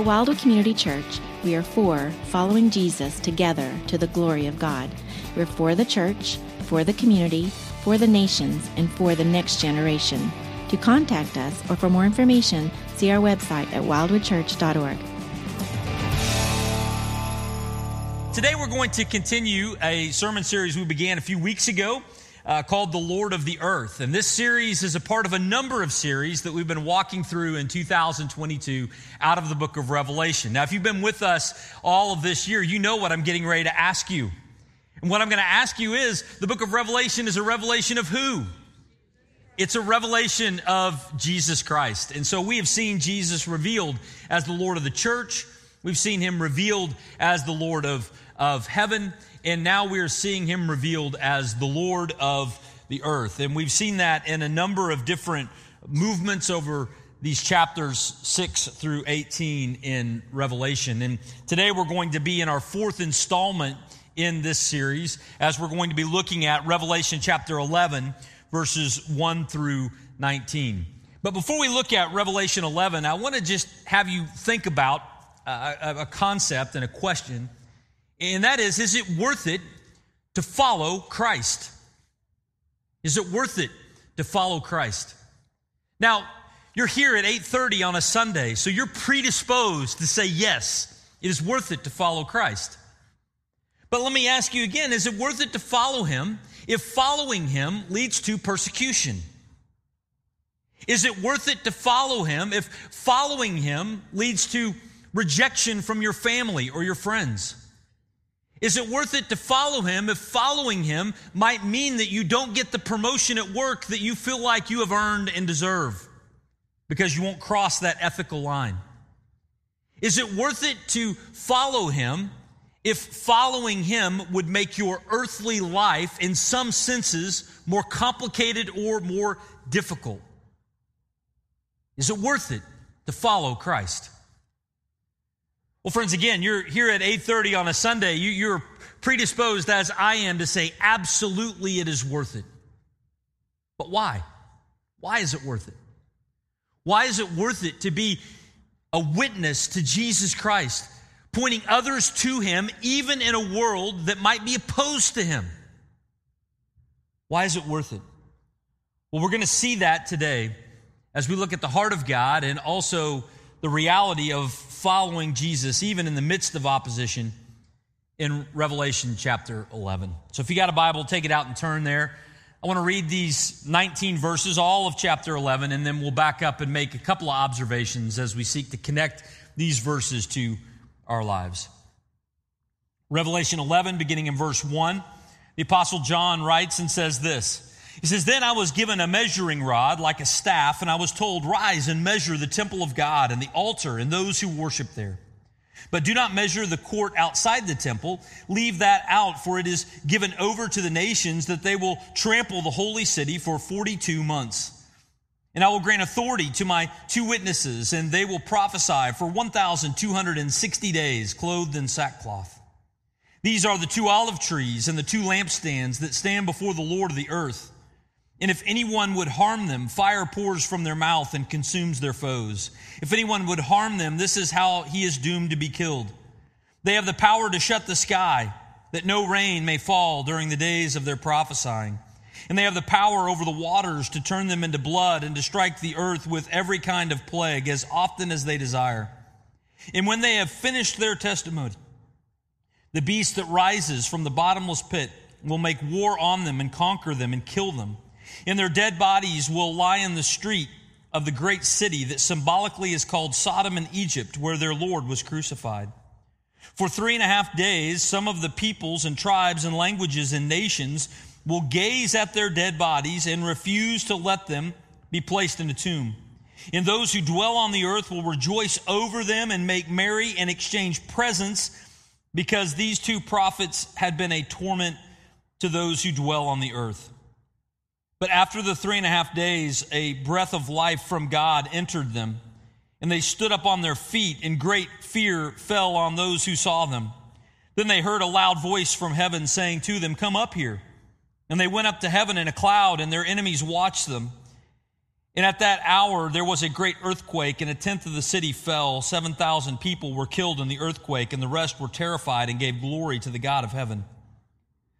At Wildwood Community Church, we are for following Jesus together to the glory of God. We're for the church, for the community, for the nations, and for the next generation. To contact us or for more information, see our website at wildwoodchurch.org. Today we're going to continue a sermon series we began a few weeks ago uh, called The Lord of the Earth. And this series is a part of a number of series that we've been walking through in 2022 out of the book of Revelation. Now, if you've been with us all of this year, you know what I'm getting ready to ask you. And what I'm going to ask you is the book of Revelation is a revelation of who? It's a revelation of Jesus Christ. And so we have seen Jesus revealed as the Lord of the church. We've seen him revealed as the Lord of, of heaven and now we are seeing him revealed as the Lord of the earth. And we've seen that in a number of different movements over these chapters 6 through 18 in Revelation. And today we're going to be in our fourth installment in this series as we're going to be looking at Revelation chapter 11, verses 1 through 19. But before we look at Revelation 11, I want to just have you think about uh, a, a concept and a question and that is, is it worth it to follow Christ? Is it worth it to follow Christ? Now, you're here at 8:30 on a Sunday, so you're predisposed to say yes, it is worth it to follow Christ. But let me ask you again, is it worth it to follow him if following him leads to persecution? Is it worth it to follow him if following him leads to rejection from your family or your friends? Is it worth it to follow him if following him might mean that you don't get the promotion at work that you feel like you have earned and deserve because you won't cross that ethical line? Is it worth it to follow him if following him would make your earthly life, in some senses, more complicated or more difficult? Is it worth it to follow Christ? Well, friends, again, you're here at 8:30 on a Sunday. You, are predisposed, as I am, to say absolutely it is worth it. But why? Why is it worth it? Why is it worth it to be a witness to Jesus Christ, pointing others to Him, even in a world that might be opposed to Him? Why is it worth it? Well, we're going to see that today as we look at the heart of God and also the reality of following Jesus, even in the midst of opposition, in Revelation chapter 11. So if you got a Bible, take it out and turn there. I want to read these 19 verses, all of chapter 11, and then we'll back up and make a couple of observations as we seek to connect these verses to our lives. Revelation 11, beginning in verse 1, the Apostle John writes and says this. He says, Then I was given a measuring rod like a staff, and I was told, Rise and measure the temple of God and the altar and those who worship there. But do not measure the court outside the temple. Leave that out, for it is given over to the nations that they will trample the holy city for 42 months. And I will grant authority to my two witnesses, and they will prophesy for 1,260 days, clothed in sackcloth. These are the two olive trees and the two lampstands that stand before the Lord of the earth. And if anyone would harm them, fire pours from their mouth and consumes their foes. If anyone would harm them, this is how he is doomed to be killed. They have the power to shut the sky, that no rain may fall during the days of their prophesying. And they have the power over the waters to turn them into blood and to strike the earth with every kind of plague as often as they desire. And when they have finished their testimony, the beast that rises from the bottomless pit will make war on them and conquer them and kill them and their dead bodies will lie in the street of the great city that symbolically is called Sodom and Egypt, where their Lord was crucified. For three and a half days, some of the peoples and tribes and languages and nations will gaze at their dead bodies and refuse to let them be placed in a tomb. And those who dwell on the earth will rejoice over them and make merry and exchange presents because these two prophets had been a torment to those who dwell on the earth. But after the three and a half days, a breath of life from God entered them, and they stood up on their feet, and great fear fell on those who saw them. Then they heard a loud voice from heaven saying to them, Come up here. And they went up to heaven in a cloud, and their enemies watched them. And at that hour, there was a great earthquake, and a tenth of the city fell. 7,000 people were killed in the earthquake, and the rest were terrified and gave glory to the God of heaven.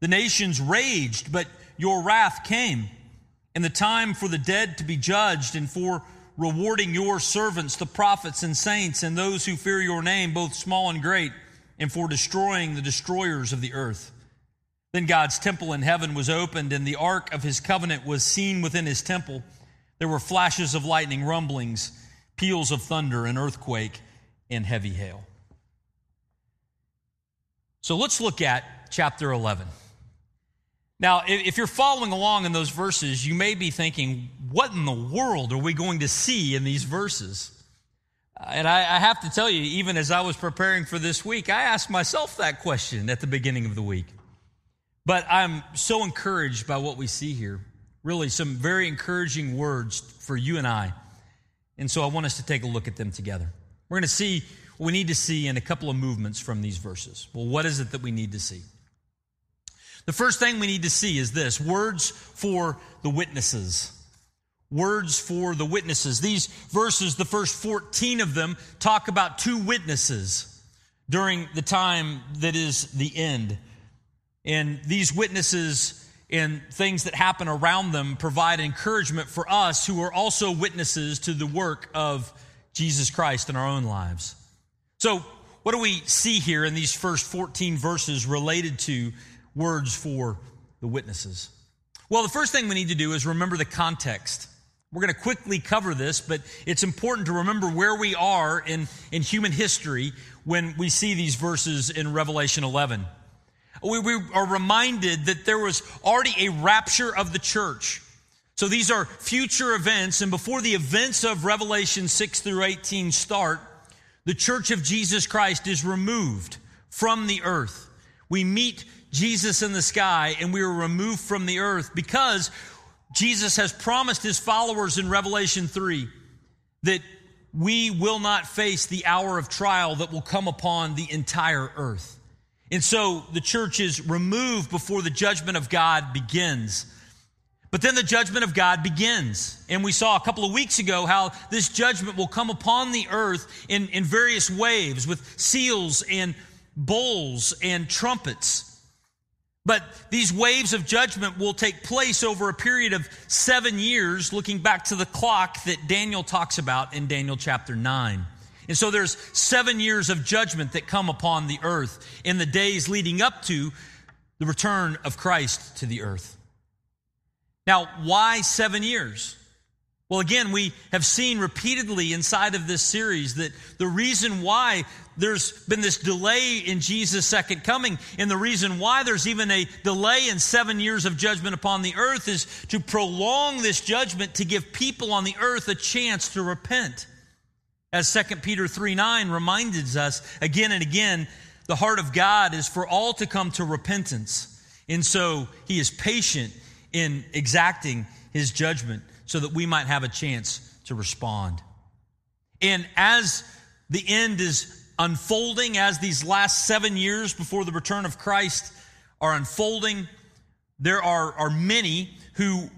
The nations raged, but your wrath came, and the time for the dead to be judged, and for rewarding your servants, the prophets and saints, and those who fear your name, both small and great, and for destroying the destroyers of the earth. Then God's temple in heaven was opened, and the ark of his covenant was seen within his temple. There were flashes of lightning, rumblings, peals of thunder, an earthquake, and heavy hail. So let's look at chapter 11. Now, if you're following along in those verses, you may be thinking, what in the world are we going to see in these verses? Uh, and I, have to tell you, even as I was preparing for this week, I asked myself that question at the beginning of the week. But I'm so encouraged by what we see here. Really, some very encouraging words for you and I. And so I want us to take a look at them together. We're going to see what we need to see in a couple of movements from these verses. Well, what is it that we need to see? The first thing we need to see is this words for the witnesses. Words for the witnesses. These verses, the first 14 of them, talk about two witnesses during the time that is the end. And these witnesses and things that happen around them provide encouragement for us who are also witnesses to the work of Jesus Christ in our own lives. So, what do we see here in these first 14 verses related to words for the witnesses? Well, the first thing we need to do is remember the context. We're going to quickly cover this, but it's important to remember where we are in, in human history when we see these verses in Revelation 11. We, we are reminded that there was already a rapture of the church. So these are future events, and before the events of Revelation 6 through 18 start, the church of Jesus Christ is removed from the earth. We meet Jesus in the sky, and we are removed from the earth because Jesus has promised his followers in Revelation 3 that we will not face the hour of trial that will come upon the entire earth. And so the church is removed before the judgment of God begins. But then the judgment of God begins. And we saw a couple of weeks ago how this judgment will come upon the earth in, in various waves with seals and bowls and trumpets. But these waves of judgment will take place over a period of seven years, looking back to the clock that Daniel talks about in Daniel chapter 9. And so there's seven years of judgment that come upon the earth in the days leading up to the return of Christ to the earth. Now, why seven years? Well, again, we have seen repeatedly inside of this series that the reason why there's been this delay in Jesus' second coming, and the reason why there's even a delay in seven years of judgment upon the earth is to prolong this judgment to give people on the earth a chance to repent. As 2 Peter 3 9 reminds us again and again, the heart of God is for all to come to repentance. And so he is patient in exacting his judgment so that we might have a chance to respond. And as the end is unfolding, as these last seven years before the return of Christ are unfolding, there are, are many who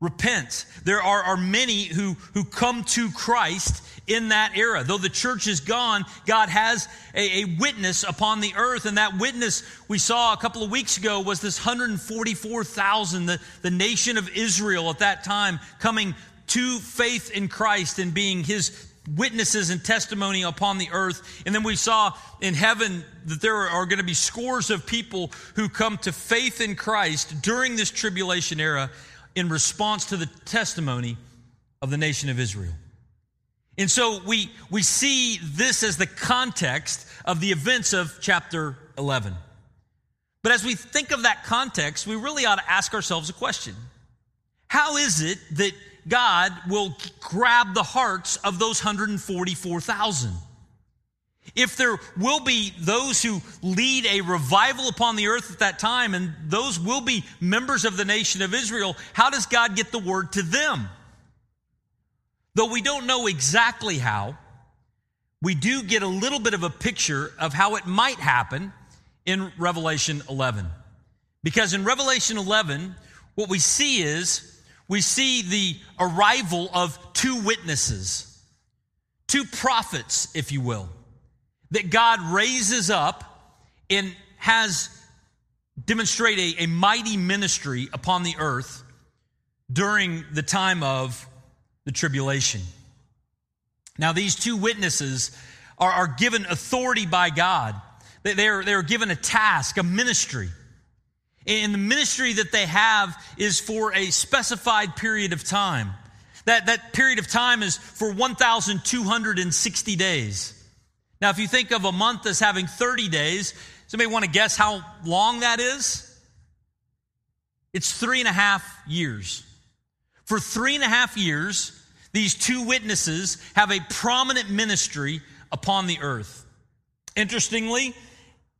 repent. There are, are many who, who come to Christ in that era. Though the church is gone, God has a, a, witness upon the earth. And that witness we saw a couple of weeks ago was this 144,000, the, the nation of Israel at that time coming to faith in Christ and being his witnesses and testimony upon the earth. And then we saw in heaven that there are going to be scores of people who come to faith in Christ during this tribulation era in response to the testimony of the nation of Israel. And so we, we see this as the context of the events of chapter 11. But as we think of that context, we really ought to ask ourselves a question How is it that God will grab the hearts of those 144,000. If there will be those who lead a revival upon the earth at that time, and those will be members of the nation of Israel, how does God get the word to them? Though we don't know exactly how, we do get a little bit of a picture of how it might happen in Revelation 11. Because in Revelation 11, what we see is we see the arrival of two witnesses, two prophets, if you will, that God raises up and has demonstrate a, a mighty ministry upon the earth during the time of the tribulation. Now, these two witnesses are, are given authority by God. They are, they are given a task, a ministry. And the ministry that they have is for a specified period of time. That, that period of time is for 1,260 days. Now, if you think of a month as having 30 days, somebody want to guess how long that is? It's three and a half years. For three and a half years, these two witnesses have a prominent ministry upon the earth. Interestingly,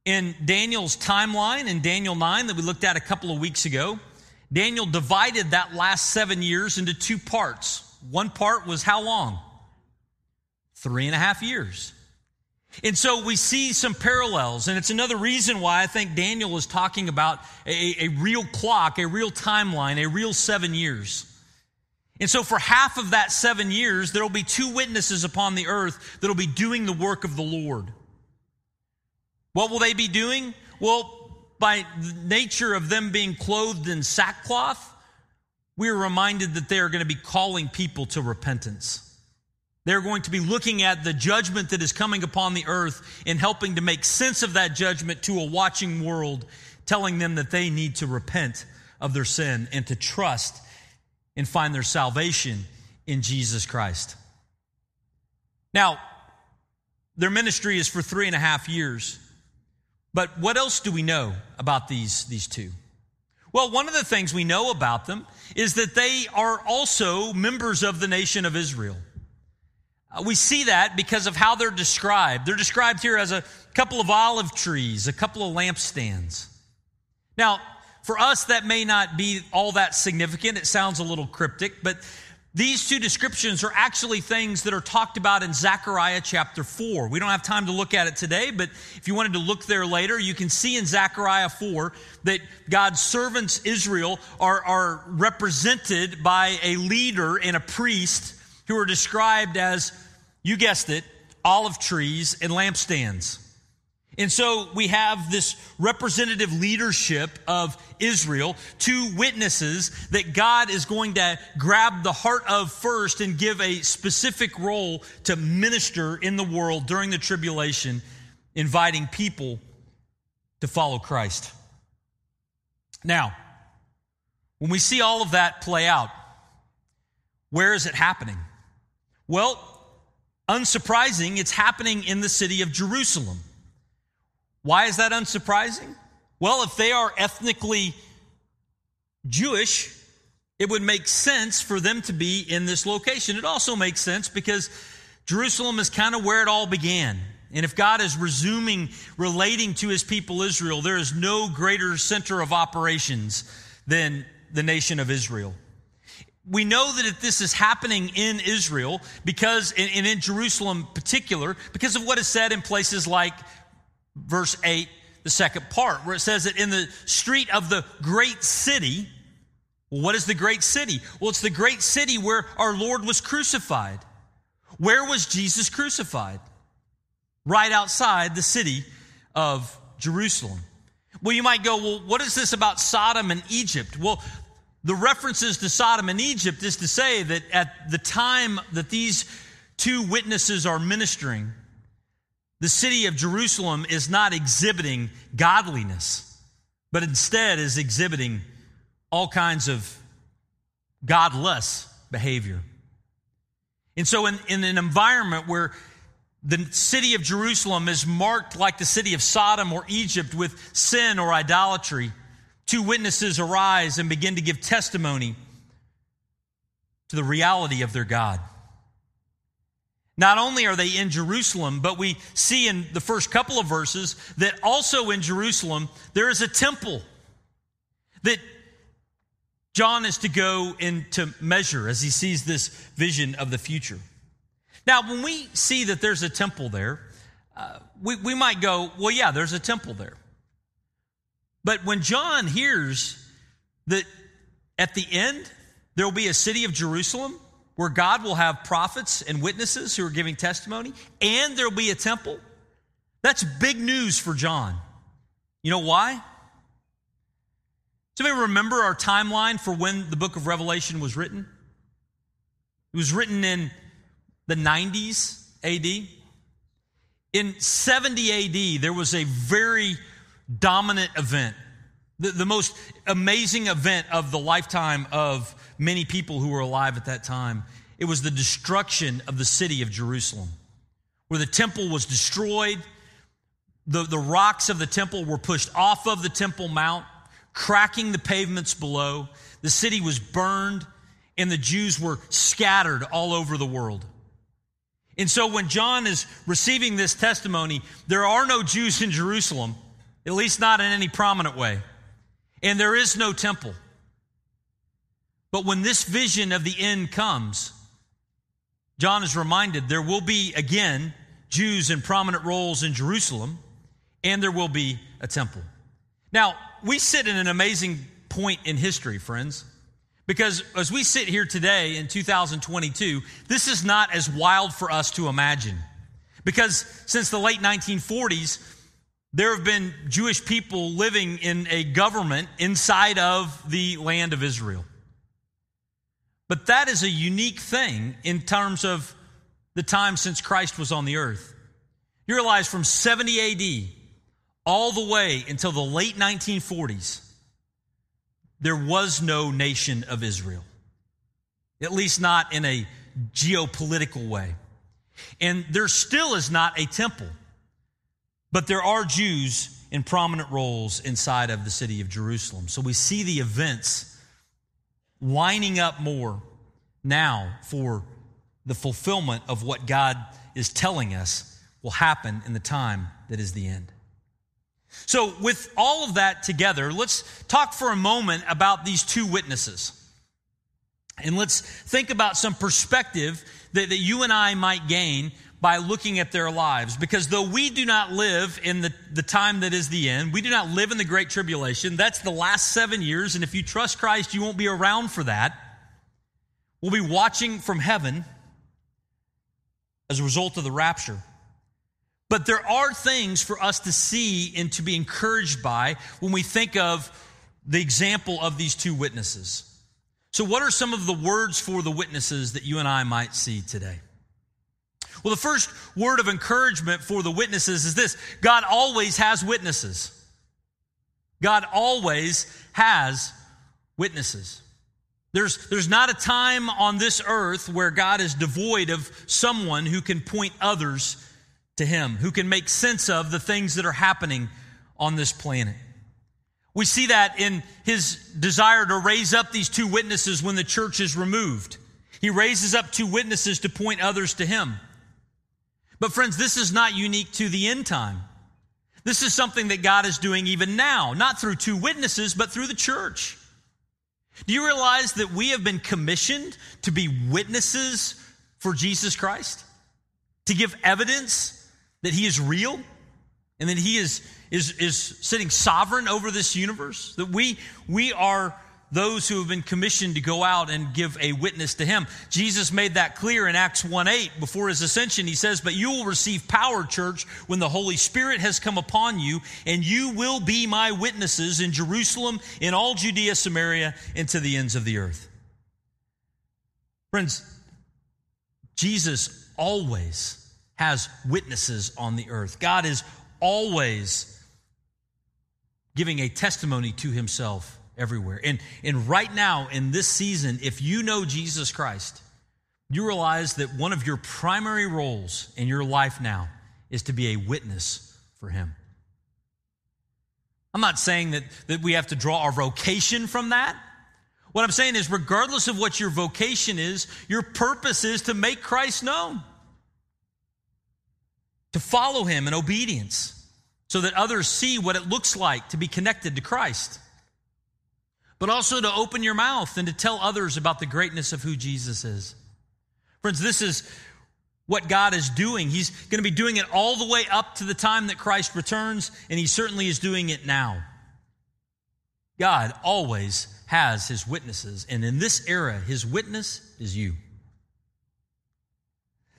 in Daniel's timeline in Daniel 9 that we looked at a couple of weeks ago, Daniel divided that last seven years into two parts. One part was how long? Three and a half years. And so we see some parallels, and it's another reason why I think Daniel is talking about a, a real clock, a real timeline, a real seven years. And so, for half of that seven years, there will be two witnesses upon the earth that will be doing the work of the Lord. What will they be doing? Well, by nature of them being clothed in sackcloth, we are reminded that they are going to be calling people to repentance. They're going to be looking at the judgment that is coming upon the earth and helping to make sense of that judgment to a watching world, telling them that they need to repent of their sin and to trust and find their salvation in Jesus Christ. Now, their ministry is for three and a half years. But what else do we know about these, these two? Well, one of the things we know about them is that they are also members of the nation of Israel. Uh, we see that because of how they're described. They're described here as a couple of olive trees, a couple of lampstands. Now, for us, that may not be all that significant. It sounds a little cryptic, but these two descriptions are actually things that are talked about in Zechariah chapter 4. We don't have time to look at it today, but if you wanted to look there later, you can see in Zechariah 4 that God's servants, Israel, are, are represented by a leader and a priest who are described as, you guessed it, olive trees and lampstands. And so we have this representative leadership of Israel, two witnesses that God is going to grab the heart of first and give a specific role to minister in the world during the tribulation, inviting people to follow Christ. Now, when we see all of that play out, where is it happening? Well, unsurprising, it's happening in the city of Jerusalem. Why is that unsurprising? Well, if they are ethnically Jewish, it would make sense for them to be in this location. It also makes sense because Jerusalem is kind of where it all began. And if God is resuming relating to his people Israel, there is no greater center of operations than the nation of Israel. We know that if this is happening in Israel because, and in Jerusalem in particular, because of what is said in places like verse 8, the second part, where it says that in the street of the great city, what is the great city? Well, it's the great city where our Lord was crucified. Where was Jesus crucified? Right outside the city of Jerusalem. Well, you might go, well, what is this about Sodom and Egypt? Well, the references to Sodom and Egypt is to say that at the time that these two witnesses are ministering, the city of Jerusalem is not exhibiting godliness, but instead is exhibiting all kinds of godless behavior. And so, in, in an environment where the city of Jerusalem is marked like the city of Sodom or Egypt with sin or idolatry, two witnesses arise and begin to give testimony to the reality of their God. Not only are they in Jerusalem, but we see in the first couple of verses that also in Jerusalem there is a temple that John is to go into measure as he sees this vision of the future. Now, when we see that there's a temple there, uh, we, we might go, well, yeah, there's a temple there. But when John hears that at the end there will be a city of Jerusalem where God will have prophets and witnesses who are giving testimony, and there will be a temple, that's big news for John. You know why? Somebody remember our timeline for when the book of Revelation was written? It was written in the 90s AD. In 70 AD, there was a very dominant event, the, the most amazing event of the lifetime of many people who were alive at that time. It was the destruction of the city of Jerusalem, where the temple was destroyed. The, the rocks of the temple were pushed off of the Temple Mount cracking the pavements below. The city was burned, and the Jews were scattered all over the world. And so when John is receiving this testimony, there are no Jews in Jerusalem, at least not in any prominent way, and there is no temple. But when this vision of the end comes, John is reminded there will be again Jews in prominent roles in Jerusalem, and there will be a temple. Now, we sit in an amazing point in history, friends. Because as we sit here today in 2022, this is not as wild for us to imagine. Because since the late 1940s, there have been Jewish people living in a government inside of the land of Israel. But that is a unique thing in terms of the time since Christ was on the earth. You realize from 70 AD all the way until the late 1940s, there was no nation of Israel, at least not in a geopolitical way. And there still is not a temple, but there are Jews in prominent roles inside of the city of Jerusalem. So we see the events lining up more now for the fulfillment of what God is telling us will happen in the time that is the end. So, with all of that together, let's talk for a moment about these two witnesses. And let's think about some perspective that, that you and I might gain by looking at their lives. Because though we do not live in the, the time that is the end, we do not live in the Great Tribulation, that's the last seven years. And if you trust Christ, you won't be around for that. We'll be watching from heaven as a result of the rapture. But there are things for us to see and to be encouraged by when we think of the example of these two witnesses. So, what are some of the words for the witnesses that you and I might see today? Well, the first word of encouragement for the witnesses is this God always has witnesses. God always has witnesses. There's, there's not a time on this earth where God is devoid of someone who can point others to Him, who can make sense of the things that are happening on this planet. We see that in His desire to raise up these two witnesses when the church is removed. He raises up two witnesses to point others to Him. But, friends, this is not unique to the end time. This is something that God is doing even now, not through two witnesses, but through the church. Do you realize that we have been commissioned to be witnesses for Jesus Christ? To give evidence that he is real and that he is, is, is sitting sovereign over this universe, that we, we are those who have been commissioned to go out and give a witness to him. Jesus made that clear in Acts 1 8 before his ascension. He says, But you will receive power, church, when the Holy Spirit has come upon you, and you will be my witnesses in Jerusalem, in all Judea, Samaria, and to the ends of the earth. Friends, Jesus always has witnesses on the earth. God is always giving a testimony to himself everywhere. And, and right now, in this season, if you know Jesus Christ, you realize that one of your primary roles in your life now is to be a witness for him. I'm not saying that, that we have to draw our vocation from that. What I'm saying is, regardless of what your vocation is, your purpose is to make Christ known, to follow him in obedience, so that others see what it looks like to be connected to Christ, but also to open your mouth and to tell others about the greatness of who Jesus is. Friends, this is what God is doing. He's going to be doing it all the way up to the time that Christ returns, and He certainly is doing it now. God always has His witnesses, and in this era, His witness is you.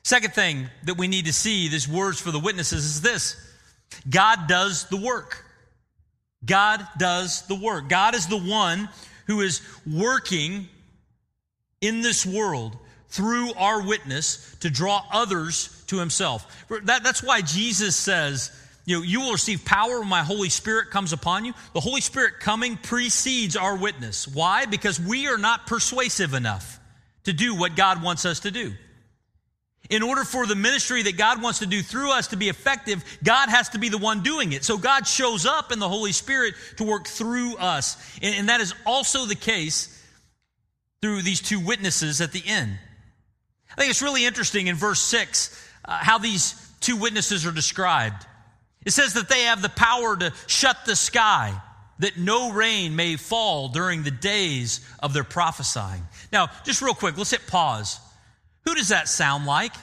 Second thing that we need to see, these words for the witnesses, is this God does the work. God does the work. God is the one who is working in this world through our witness to draw others to himself. That, that's why Jesus says, you know, you will receive power when my Holy Spirit comes upon you. The Holy Spirit coming precedes our witness. Why? Because we are not persuasive enough to do what God wants us to do. In order for the ministry that God wants to do through us to be effective, God has to be the one doing it. So God shows up in the Holy Spirit to work through us. And, and that is also the case through these two witnesses at the end. I think it's really interesting in verse 6 uh, how these two witnesses are described. It says that they have the power to shut the sky, that no rain may fall during the days of their prophesying. Now, just real quick, let's hit pause. Who does that sound like?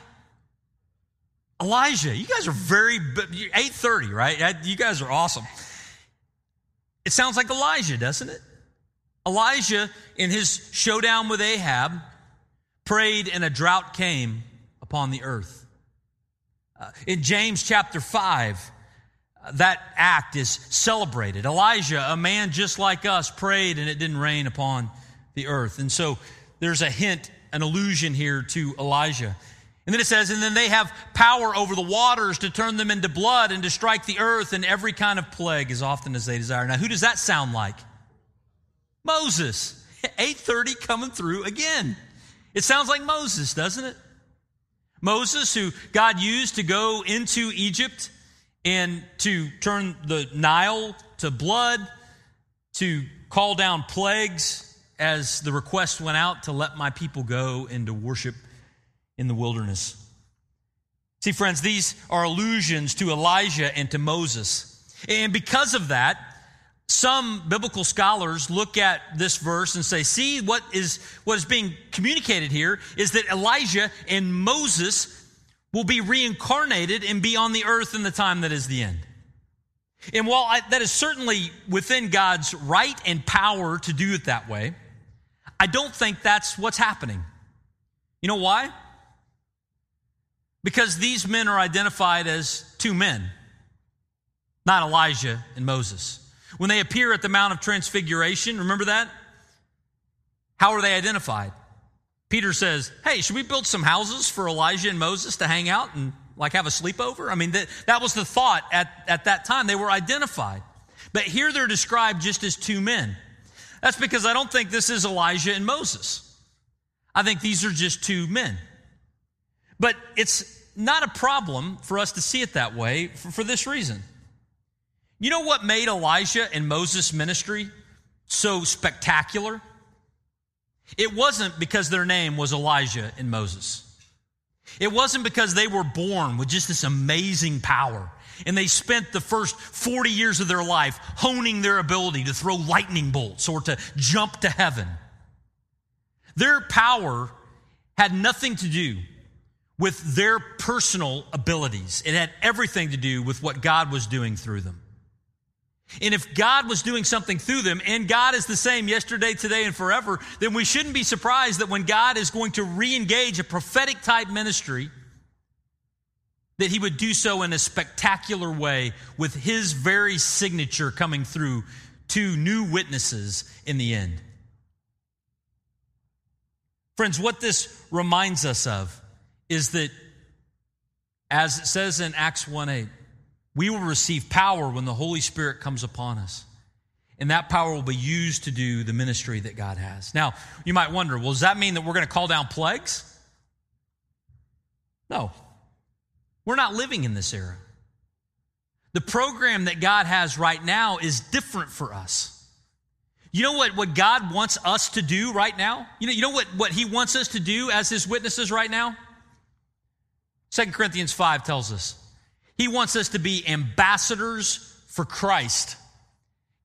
Elijah. You guys are very 8:30, right? You guys are awesome. It sounds like Elijah, doesn't it? Elijah in his showdown with Ahab prayed and a drought came upon the earth. Uh, in James chapter 5, uh, that act is celebrated. Elijah, a man just like us, prayed and it didn't rain upon the earth. And so there's a hint, an allusion here to Elijah. And then it says, and then they have power over the waters to turn them into blood and to strike the earth and every kind of plague as often as they desire. Now, who does that sound like? Moses. 830 coming through again. It sounds like Moses, doesn't it? Moses, who God used to go into Egypt and to turn the Nile to blood, to call down plagues as the request went out to let my people go and to worship in the wilderness. See, friends, these are allusions to Elijah and to Moses. And because of that, some biblical scholars look at this verse and say, see, what is, what is being communicated here is that Elijah and Moses will be reincarnated and be on the earth in the time that is the end. And while I, that is certainly within God's right and power to do it that way, I don't think that's what's happening. You know why? Because these men are identified as two men, not Elijah and Moses. When they appear at the Mount of Transfiguration, remember that? How are they identified? Peter says, Hey, should we build some houses for Elijah and Moses to hang out and like have a sleepover? I mean, that, that was the thought at, at that time. They were identified. But here they're described just as two men. That's because I don't think this is Elijah and Moses. I think these are just two men. But it's not a problem for us to see it that way for, for this reason. You know what made Elijah and Moses' ministry so spectacular? It wasn't because their name was Elijah and Moses. It wasn't because they were born with just this amazing power and they spent the first 40 years of their life honing their ability to throw lightning bolts or to jump to heaven. Their power had nothing to do with their personal abilities. It had everything to do with what God was doing through them. And if God was doing something through them, and God is the same yesterday, today, and forever, then we shouldn't be surprised that when God is going to re engage a prophetic type ministry, that he would do so in a spectacular way with his very signature coming through to new witnesses in the end. Friends, what this reminds us of is that, as it says in Acts 1 8, we will receive power when the Holy Spirit comes upon us. And that power will be used to do the ministry that God has. Now, you might wonder, well, does that mean that we're going to call down plagues? No. We're not living in this era. The program that God has right now is different for us. You know what, what God wants us to do right now? You know, you know what, what He wants us to do as His witnesses right now? 2 Corinthians 5 tells us He wants us to be ambassadors for Christ.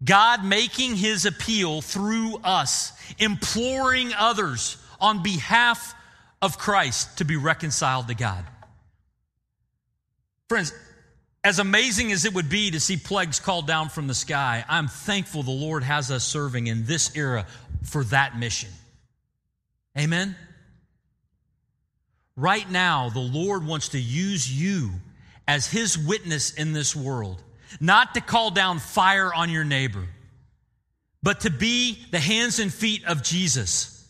God making His appeal through us, imploring others on behalf of Christ to be reconciled to God. Friends, as amazing as it would be to see plagues called down from the sky, I'm thankful the Lord has us serving in this era for that mission. Amen? Right now, the Lord wants to use you as His witness in this world, not to call down fire on your neighbor, but to be the hands and feet of Jesus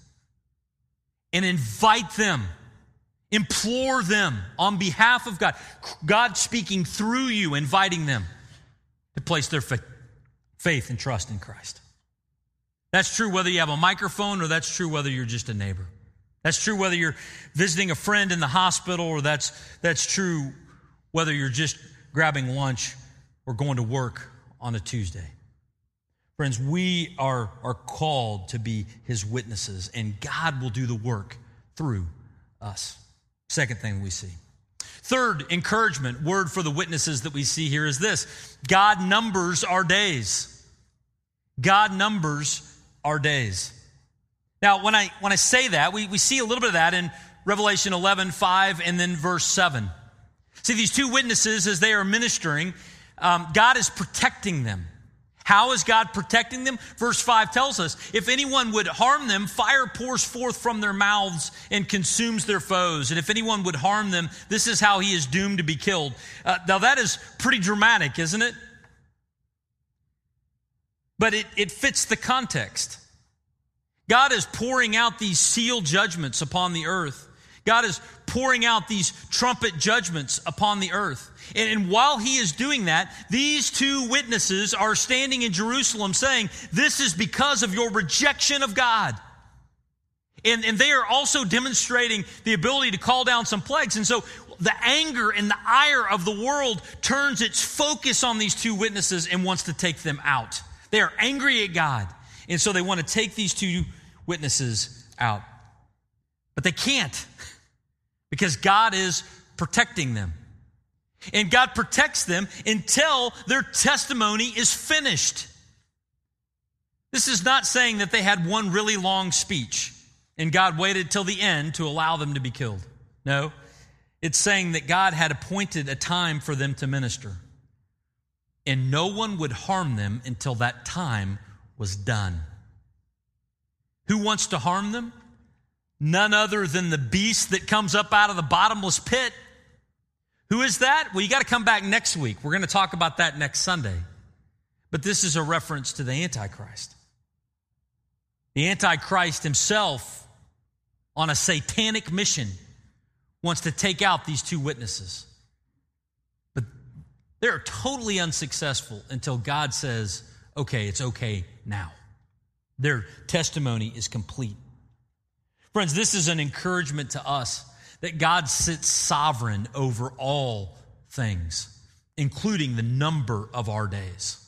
and invite them Implore them on behalf of God. God speaking through you, inviting them to place their faith and trust in Christ. That's true whether you have a microphone or that's true whether you're just a neighbor. That's true whether you're visiting a friend in the hospital or that's, that's true whether you're just grabbing lunch or going to work on a Tuesday. Friends, we are, are called to be his witnesses, and God will do the work through us. Second thing we see. Third encouragement, word for the witnesses that we see here is this God numbers our days. God numbers our days. Now, when I, when I say that, we, we see a little bit of that in Revelation 11, 5, and then verse 7. See, these two witnesses, as they are ministering, um, God is protecting them. How is God protecting them? Verse 5 tells us if anyone would harm them, fire pours forth from their mouths and consumes their foes. And if anyone would harm them, this is how he is doomed to be killed. Uh, now, that is pretty dramatic, isn't it? But it, it fits the context. God is pouring out these seal judgments upon the earth. God is pouring out these trumpet judgments upon the earth. And, and, while he is doing that, these two witnesses are standing in Jerusalem saying, This is because of your rejection of God. And, and they are also demonstrating the ability to call down some plagues. And so the anger and the ire of the world turns its focus on these two witnesses and wants to take them out. They are angry at God. And so they want to take these two witnesses out. But they can't because God is protecting them. And God protects them until their testimony is finished. This is not saying that they had one really long speech and God waited till the end to allow them to be killed. No, it's saying that God had appointed a time for them to minister. And no one would harm them until that time was done. Who wants to harm them? None other than the beast that comes up out of the bottomless pit. Who is that? Well, you got to come back next week. We're going to talk about that next Sunday. But this is a reference to the Antichrist. The Antichrist himself, on a satanic mission, wants to take out these two witnesses. But they're totally unsuccessful until God says, okay, it's okay now. Their testimony is complete. Friends, this is an encouragement to us that God sits sovereign over all things, including the number of our days.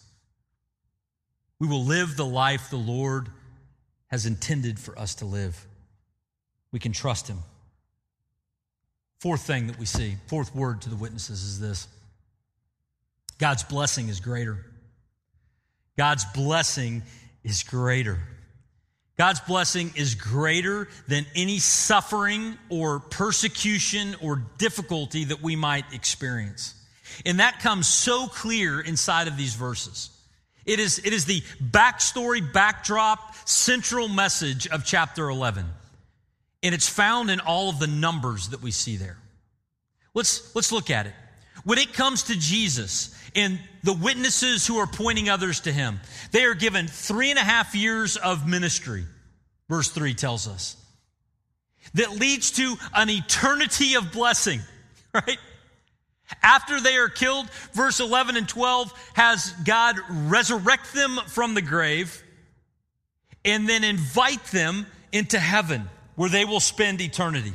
We will live the life the Lord has intended for us to live. We can trust Him. Fourth thing that we see, fourth word to the witnesses is this God's blessing is greater. God's blessing is greater. God's blessing is greater than any suffering or persecution or difficulty that we might experience. And that comes so clear inside of these verses. It is, it is the backstory, backdrop, central message of chapter 11. And it's found in all of the numbers that we see there. Let's, let's look at it. When it comes to Jesus and the witnesses who are pointing others to him, they are given three and a half years of ministry, verse 3 tells us, that leads to an eternity of blessing, right? After they are killed, verse 11 and 12 has God resurrect them from the grave and then invite them into heaven where they will spend eternity.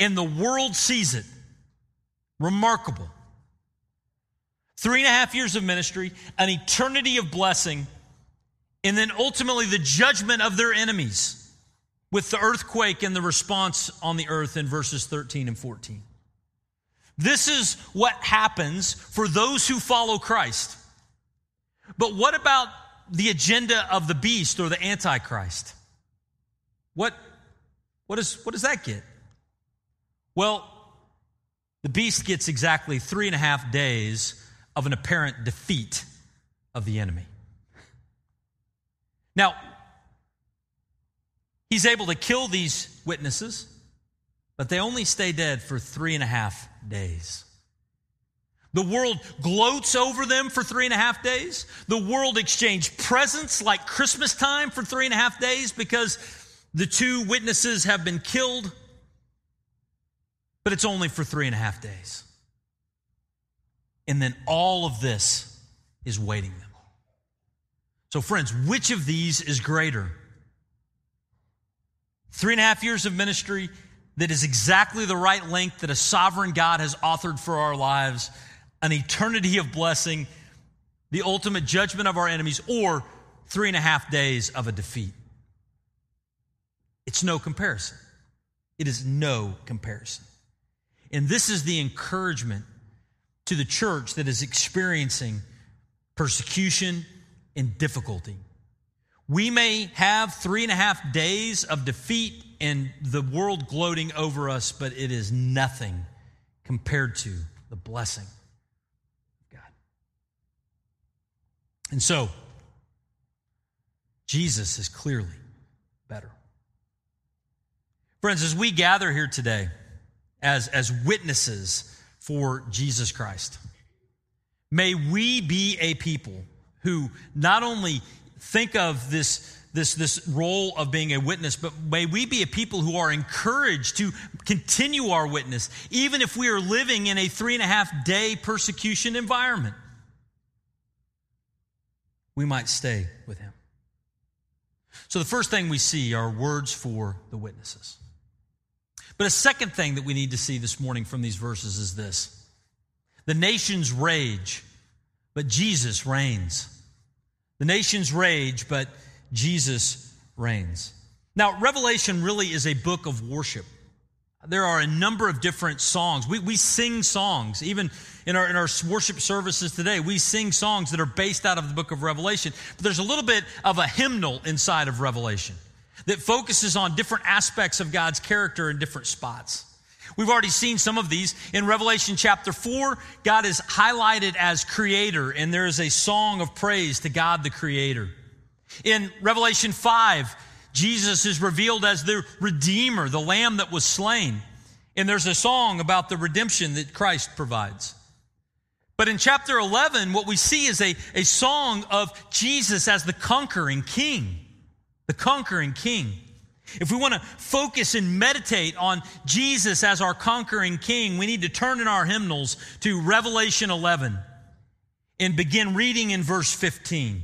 And the world sees it. Remarkable. Three and a half years of ministry, an eternity of blessing, and then ultimately the judgment of their enemies with the earthquake and the response on the earth in verses 13 and 14. This is what happens for those who follow Christ. But what about the agenda of the beast or the antichrist? What, what, is, what does that get? Well, the beast gets exactly three and a half days of an apparent defeat of the enemy. Now, he's able to kill these witnesses, but they only stay dead for three and a half days. The world gloats over them for three and a half days. The world exchanged presents like Christmas time for three and a half days because the two witnesses have been killed, but it's only for three and a half days. And then all of this is waiting them. So, friends, which of these is greater? Three and a half years of ministry that is exactly the right length that a sovereign God has authored for our lives, an eternity of blessing, the ultimate judgment of our enemies, or three and a half days of a defeat. It's no comparison. It is no comparison. And this is the encouragement to the church that is experiencing persecution and difficulty. We may have three and a half days of defeat and the world gloating over us, but it is nothing compared to the blessing of God. And so, Jesus is clearly better. Friends, as we gather here today as, as witnesses for Jesus Christ, may we be a people who not only think of this, this, this role of being a witness, but may we be a people who are encouraged to continue our witness, even if we are living in a three and a half day persecution environment. We might stay with him. So, the first thing we see are words for the witnesses. But a second thing that we need to see this morning from these verses is this the nations rage, but Jesus reigns. The nations rage, but Jesus reigns. Now, Revelation really is a book of worship. There are a number of different songs. We, we sing songs. Even in our, in our worship services today, we sing songs that are based out of the book of Revelation. But there's a little bit of a hymnal inside of Revelation that focuses on different aspects of God's character in different spots. We've already seen some of these. In Revelation chapter 4, God is highlighted as creator, and there is a song of praise to God the creator. In Revelation 5, Jesus is revealed as the Redeemer, the Lamb that was slain. And there's a song about the redemption that Christ provides. But in chapter 11, what we see is a, a song of Jesus as the conquering king the conquering king. If we want to focus and meditate on Jesus as our conquering king, we need to turn in our hymnals to Revelation 11 and begin reading in verse 15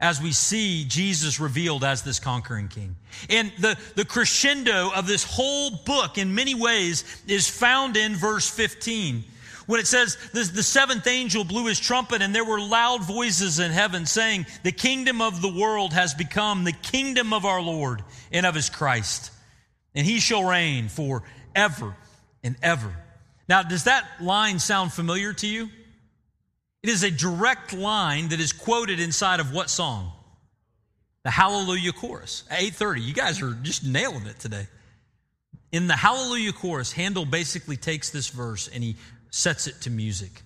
as we see Jesus revealed as this conquering king. And the, the crescendo of this whole book, in many ways, is found in verse 15 when it says the, seventh angel blew his trumpet and there were loud voices in heaven saying, The kingdom of the world has become the kingdom of our Lord and of his Christ, and he shall reign for ever and ever. Now, does that line sound familiar to you? It is a direct line that is quoted inside of what song? The Hallelujah chorus. 8:30. You guys are just nailing it today. In the Hallelujah chorus, Handel basically takes this verse and he sets it to music.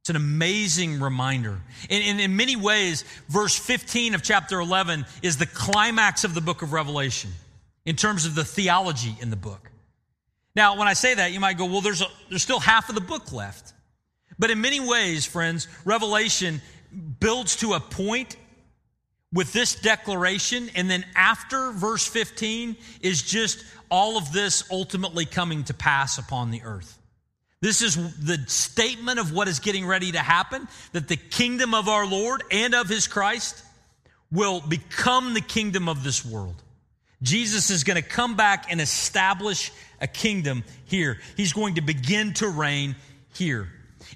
It's an amazing reminder. And, and, in many ways, verse 15 of chapter 11 is the climax of the book of Revelation in terms of the theology in the book. Now, when I say that, you might go, well, there's, a, there's still half of the book left. But in many ways, friends, Revelation builds to a point with this declaration, and then after verse 15 is just all of this ultimately coming to pass upon the earth. This is the statement of what is getting ready to happen that the kingdom of our Lord and of his Christ will become the kingdom of this world. Jesus is going to come back and establish a kingdom here. He's going to begin to reign here.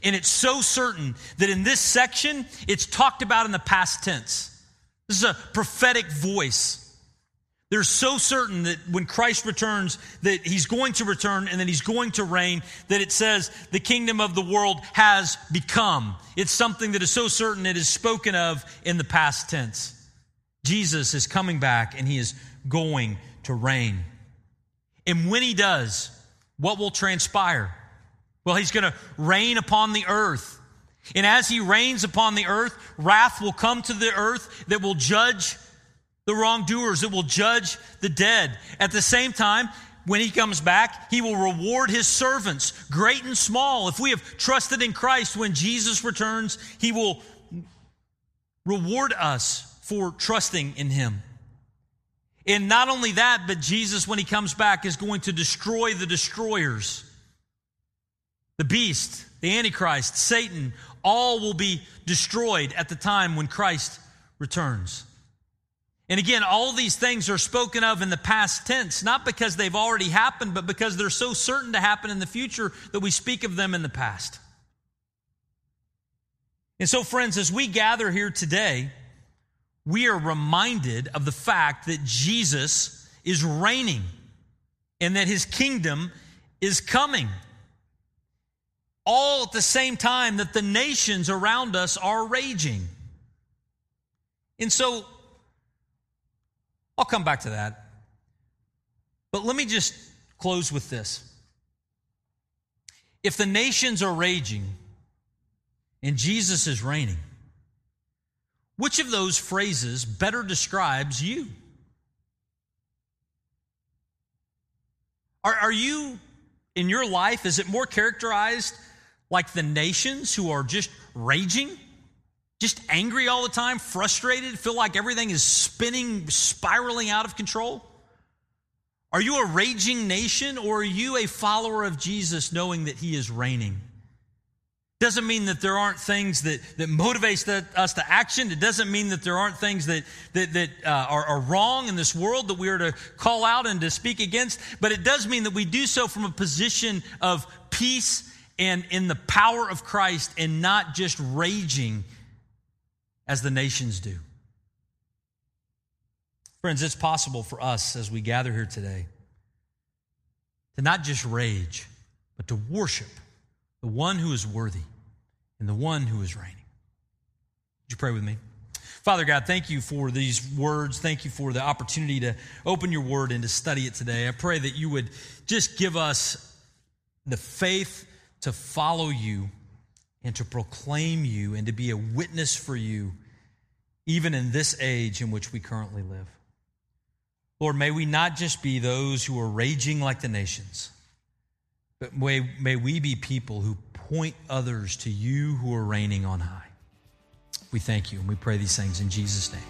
And it's so certain that in this section, it's talked about in the past tense. This is a prophetic voice. They're so certain that when Christ returns, that he's going to return and that he's going to reign, that it says the kingdom of the world has become. It's something that is so certain it is spoken of in the past tense. Jesus is coming back and he is going to reign. And when he does, what will transpire? Well, he's going to reign upon the earth. And as he reigns upon the earth, wrath will come to the earth that will judge the wrongdoers, that will judge the dead. At the same time, when he comes back, he will reward his servants, great and small. If we have trusted in Christ, when Jesus returns, he will reward us for trusting in him. And not only that, but Jesus, when he comes back, is going to destroy the destroyers. The beast, the Antichrist, Satan, all will be destroyed at the time when Christ returns. And again, all these things are spoken of in the past tense, not because they've already happened, but because they're so certain to happen in the future that we speak of them in the past. And so, friends, as we gather here today, we are reminded of the fact that Jesus is reigning and that his kingdom is coming. All at the same time that the nations around us are raging. And so, I'll come back to that. But let me just close with this. If the nations are raging and Jesus is reigning, which of those phrases better describes you? Are, are you, in your life, is it more characterized like the nations who are just raging? Just angry all the time, frustrated, feel like everything is spinning, spiraling out of control? Are you a raging nation or are you a follower of Jesus knowing that he is reigning? Doesn't mean that there aren't things that, that motivates the, us to action. It doesn't mean that there aren't things that, that, that uh, are, are wrong in this world that we are to call out and to speak against. But it does mean that we do so from a position of peace and in the power of Christ and not just raging as the nations do. Friends, it's possible for us as we gather here today to not just rage, but to worship the one who is worthy and the one who is reigning. Would you pray with me? Father God, thank you for these words. Thank you for the opportunity to open your word and to study it today. I pray that you would just give us the faith to follow you and to proclaim you and to be a witness for you, even in this age in which we currently live. Lord, may we not just be those who are raging like the nations, but may, may we be people who point others to you who are reigning on high. We thank you and we pray these things in Jesus' name.